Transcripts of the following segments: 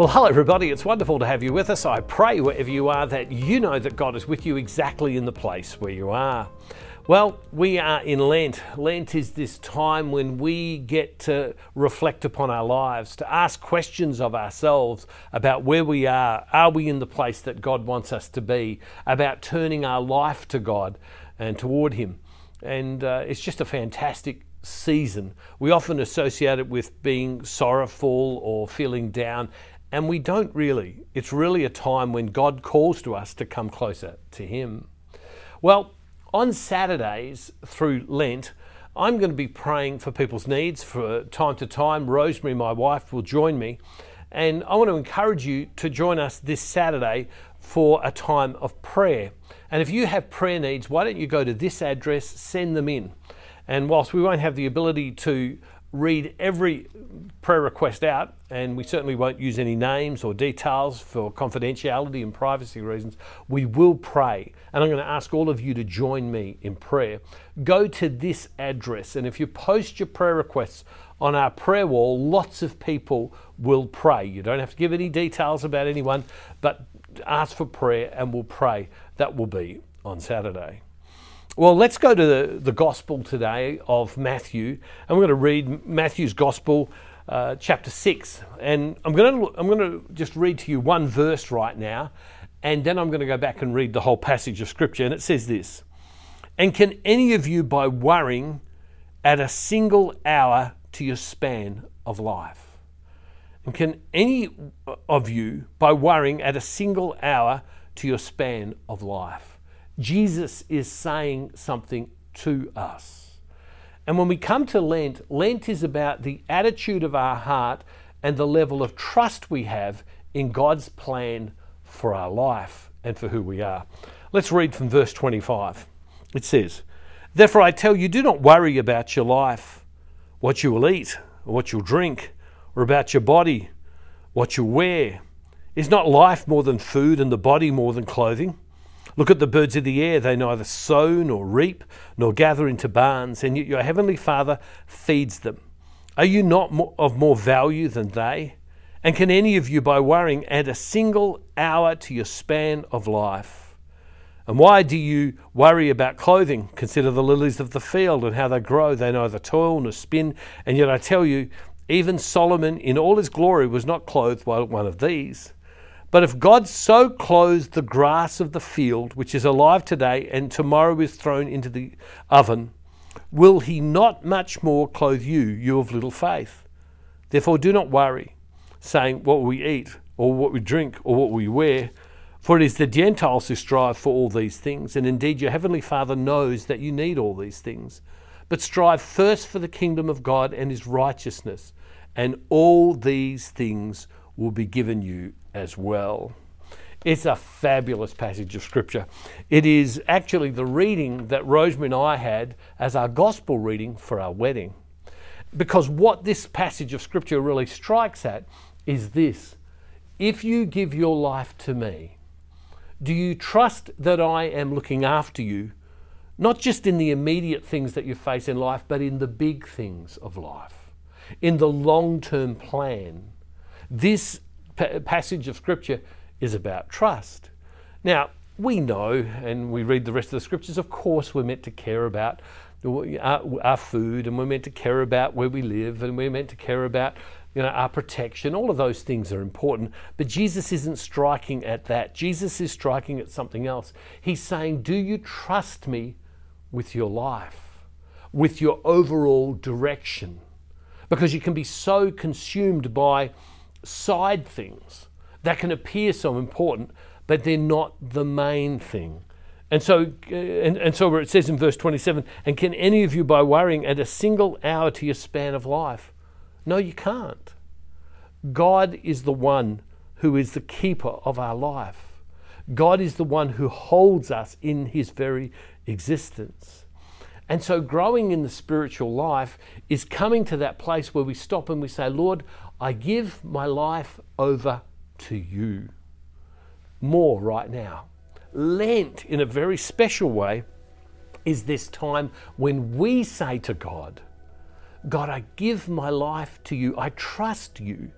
Well, hello, everybody. It's wonderful to have you with us. I pray wherever you are that you know that God is with you exactly in the place where you are. Well, we are in Lent. Lent is this time when we get to reflect upon our lives, to ask questions of ourselves about where we are. Are we in the place that God wants us to be? About turning our life to God and toward Him. And uh, it's just a fantastic season. We often associate it with being sorrowful or feeling down, and we don't really. It's really a time when God calls to us to come closer to Him. Well, on Saturdays through Lent, I'm going to be praying for people's needs for time to time. Rosemary, my wife, will join me. And I want to encourage you to join us this Saturday for a time of prayer. And if you have prayer needs, why don't you go to this address, send them in. And whilst we won't have the ability to read every prayer request out, and we certainly won't use any names or details for confidentiality and privacy reasons. We will pray, and I'm going to ask all of you to join me in prayer. Go to this address, and if you post your prayer requests on our prayer wall, lots of people will pray. You don't have to give any details about anyone, but ask for prayer and we'll pray. That will be on Saturday. Well, let's go to the, the Gospel today of Matthew, and we're going to read Matthew's Gospel, uh, chapter 6. And I'm going, to, I'm going to just read to you one verse right now, and then I'm going to go back and read the whole passage of Scripture. And it says this And can any of you, by worrying, add a single hour to your span of life? And can any of you, by worrying, add a single hour to your span of life? Jesus is saying something to us. And when we come to Lent, Lent is about the attitude of our heart and the level of trust we have in God's plan for our life and for who we are. Let's read from verse 25. It says, Therefore I tell you, do not worry about your life, what you will eat, or what you'll drink, or about your body, what you'll wear. Is not life more than food and the body more than clothing? Look at the birds of the air. They neither sow nor reap nor gather into barns, and yet your heavenly Father feeds them. Are you not of more value than they? And can any of you, by worrying, add a single hour to your span of life? And why do you worry about clothing? Consider the lilies of the field and how they grow. They neither toil nor spin. And yet I tell you, even Solomon in all his glory was not clothed like one of these. But if God so clothes the grass of the field, which is alive today and tomorrow is thrown into the oven, will he not much more clothe you, you of little faith? Therefore, do not worry, saying, What will we eat, or what we drink, or what we wear? For it is the Gentiles who strive for all these things, and indeed your heavenly Father knows that you need all these things. But strive first for the kingdom of God and his righteousness, and all these things will be given you as well. It's a fabulous passage of Scripture. It is actually the reading that Rosemary and I had as our gospel reading for our wedding. Because what this passage of Scripture really strikes at is this if you give your life to me, do you trust that I am looking after you, not just in the immediate things that you face in life, but in the big things of life, in the long term plan? This passage of Scripture is about trust. Now, we know, and we read the rest of the Scriptures, of course, we're meant to care about our, uh, our food, and we're meant to care about where we live, and we're meant to care about you know, our protection. All of those things are important. But Jesus isn't striking at that. Jesus is striking at something else. He's saying, Do you trust me with your life, with your overall direction? Because you can be so consumed by side things that can appear so important, but they're not the main thing. And so, uh, and, and so where it says in verse 27, and can any of you by worrying add a single hour to your span of life? No, you can't. God is the one who is the keeper of our life. God is the one who holds us in his very existence. And so, growing in the spiritual life is coming to that place where we stop and we say, Lord, I give my life over to you. More right now. Lent, in a very special way, is this time when we say to God, God, I give my life to you. I trust you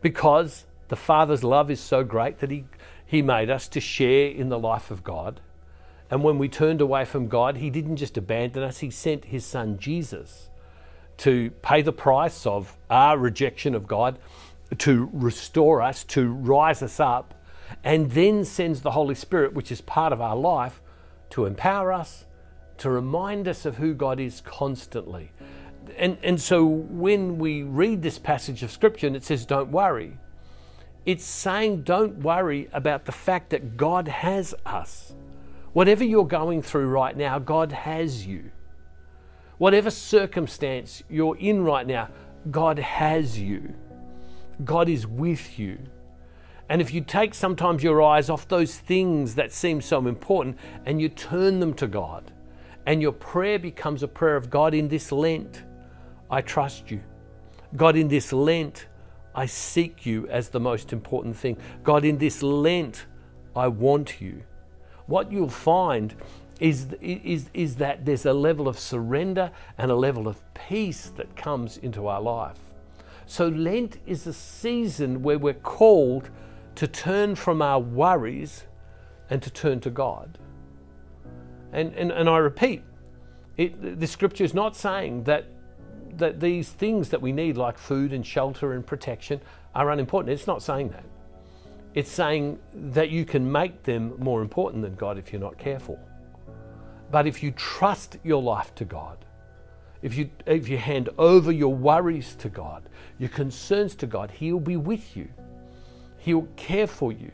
because The Father's love is so great that He, he made us to share in the life of God. And when we turned away from God, He didn't just abandon us, He sent His Son Jesus to pay the price of our rejection of God, to restore us, to rise us up, and then sends the Holy Spirit, which is part of our life, to empower us, to remind us of who God is constantly. And, and so when we read this passage of Scripture and it says, don't worry, it's saying, don't worry about the fact that God has us. Whatever you're going through right now, God has you. Whatever circumstance you're in right now, God has you. God is with you. And if you take sometimes your eyes off those things that seem so important and you turn them to God, and your prayer becomes a prayer of God in this Lent, I trust you. God, in this Lent, I seek you as the most important thing. God, in this Lent, I want you. What you'll find is, is, is that there's a level of surrender and a level of peace that comes into our life. So, Lent is a season where we're called to turn from our worries and to turn to God. And, and, and I repeat, it, the scripture is not saying that, that these things that we need, like food and shelter and protection, are unimportant. It's not saying that. It's saying that you can make them more important than God if you're not careful. But if you trust your life to God, if you, if you hand over your worries to God, your concerns to God, He'll be with you. He'll care for you.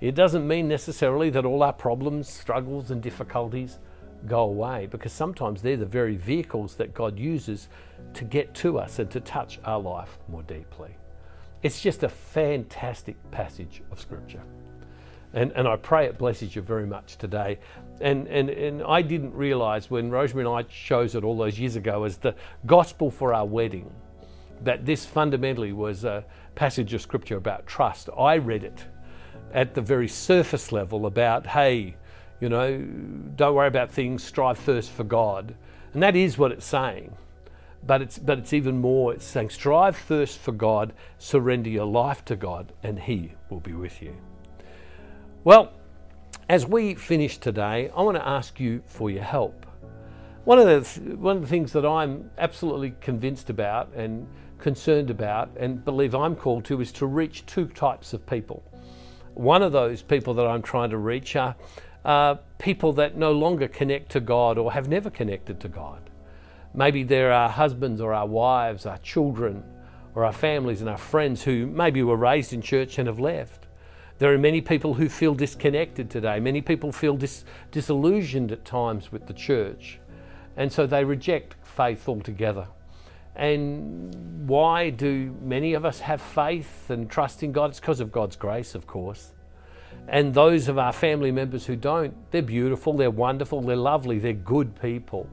It doesn't mean necessarily that all our problems, struggles, and difficulties go away because sometimes they're the very vehicles that God uses to get to us and to touch our life more deeply. It's just a fantastic passage of Scripture. And, and I pray it blesses you very much today. And, and, and I didn't realize when Rosemary and I chose it all those years ago as the gospel for our wedding that this fundamentally was a passage of scripture about trust. I read it at the very surface level about, hey, you know, don't worry about things, strive first for God. And that is what it's saying. But it's, but it's even more, it's saying, strive first for God, surrender your life to God, and He will be with you. Well, as we finish today, I want to ask you for your help. One of the, one of the things that I'm absolutely convinced about and concerned about and believe I'm called to is to reach two types of people. One of those people that I'm trying to reach are uh, people that no longer connect to God or have never connected to God. Maybe they're our husbands or our wives, our children, or our families and our friends who maybe were raised in church and have left. There are many people who feel disconnected today. Many people feel dis- disillusioned at times with the church. And so they reject faith altogether. And why do many of us have faith and trust in God? It's because of God's grace, of course. And those of our family members who don't, they're beautiful, they're wonderful, they're lovely, they're good people.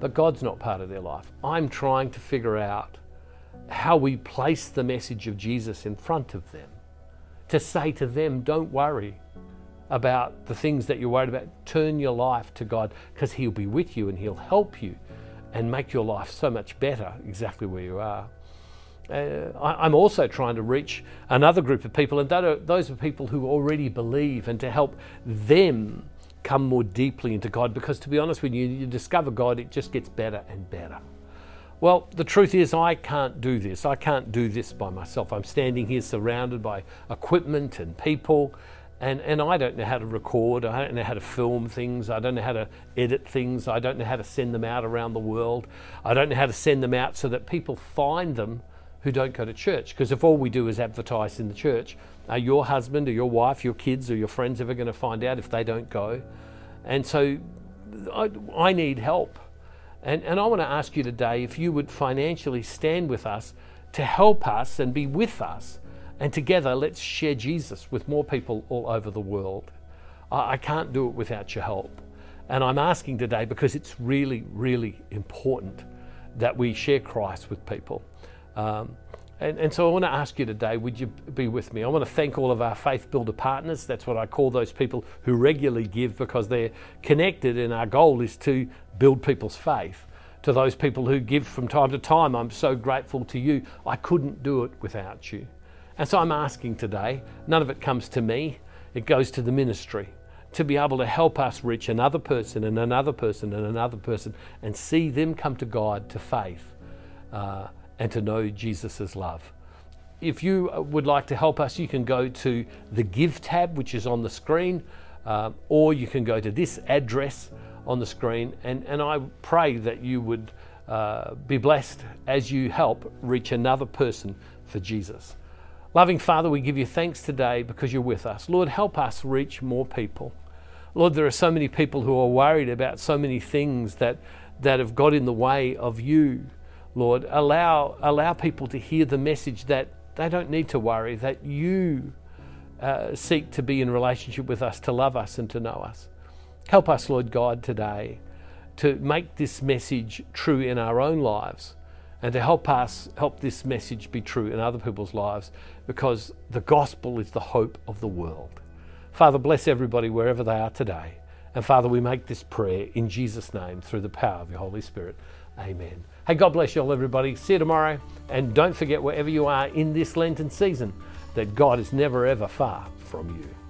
But God's not part of their life. I'm trying to figure out how we place the message of Jesus in front of them. To say to them, don't worry about the things that you're worried about. Turn your life to God because He'll be with you and He'll help you and make your life so much better exactly where you are. Uh, I, am also trying to reach another group of people, and are, those are people who already believe, and to help them come more deeply into God. Because to be honest, when you, you discover God, it just gets better and better. Well, the truth is, I can't do this. I can't do this by myself. I'm standing here surrounded by equipment and people, and, and I don't know how to record, I don't know how to film things, I don't know how to edit things, I don't know how to send them out around the world, I don't know how to send them out so that people find them who don't go to church. Because if all we do is advertise in the church, are your husband or your wife, your kids or your friends ever going to find out if they don't go? And so I, I need help. And, and I want to ask you today if you would financially stand with us to help us and be with us and together, let's share Jesus with more people all over the world. I, I can't do it without your help. And I'm asking today because it's really, really important that we share Christ with people. Um, and, and, so I want to ask you today, would you be with me? I want to thank all of our Faith Builder partners. That's what I call those people who regularly give because they're connected, and our goal is to build people's faith. To those people who give from time to time, I'm so grateful to you. I couldn't do it without you. And so I'm asking today, none of it comes to me, it goes to the ministry to be able to help us reach another person and another person and another person and see them come to God, to faith, uh, and to know Jesus' love. If you would like to help us, you can go to the Give tab, which is on the screen, uh, or you can go to this address on the screen. And, and I pray that you would uh, be blessed as you help reach another person for Jesus. Loving Father, we give you thanks today because you're with us. Lord, help us reach more people. Lord, there are so many people who are worried about so many things that, that have got in the way of you. Lord, allow, allow people to hear the message that they don't need to worry, that you uh, seek to be in relationship with us, to love us, and to know us. Help us, Lord God, today to make this message true in our own lives and to help us help this message be true in other people's lives because the gospel is the hope of the world. Father, bless everybody wherever they are today. And Father, we make this prayer in Jesus' name through the power of your Holy Spirit. Amen. Hey, God bless you all, everybody. See you tomorrow. And don't forget, wherever you are in this Lenten season, that God is never ever far from you.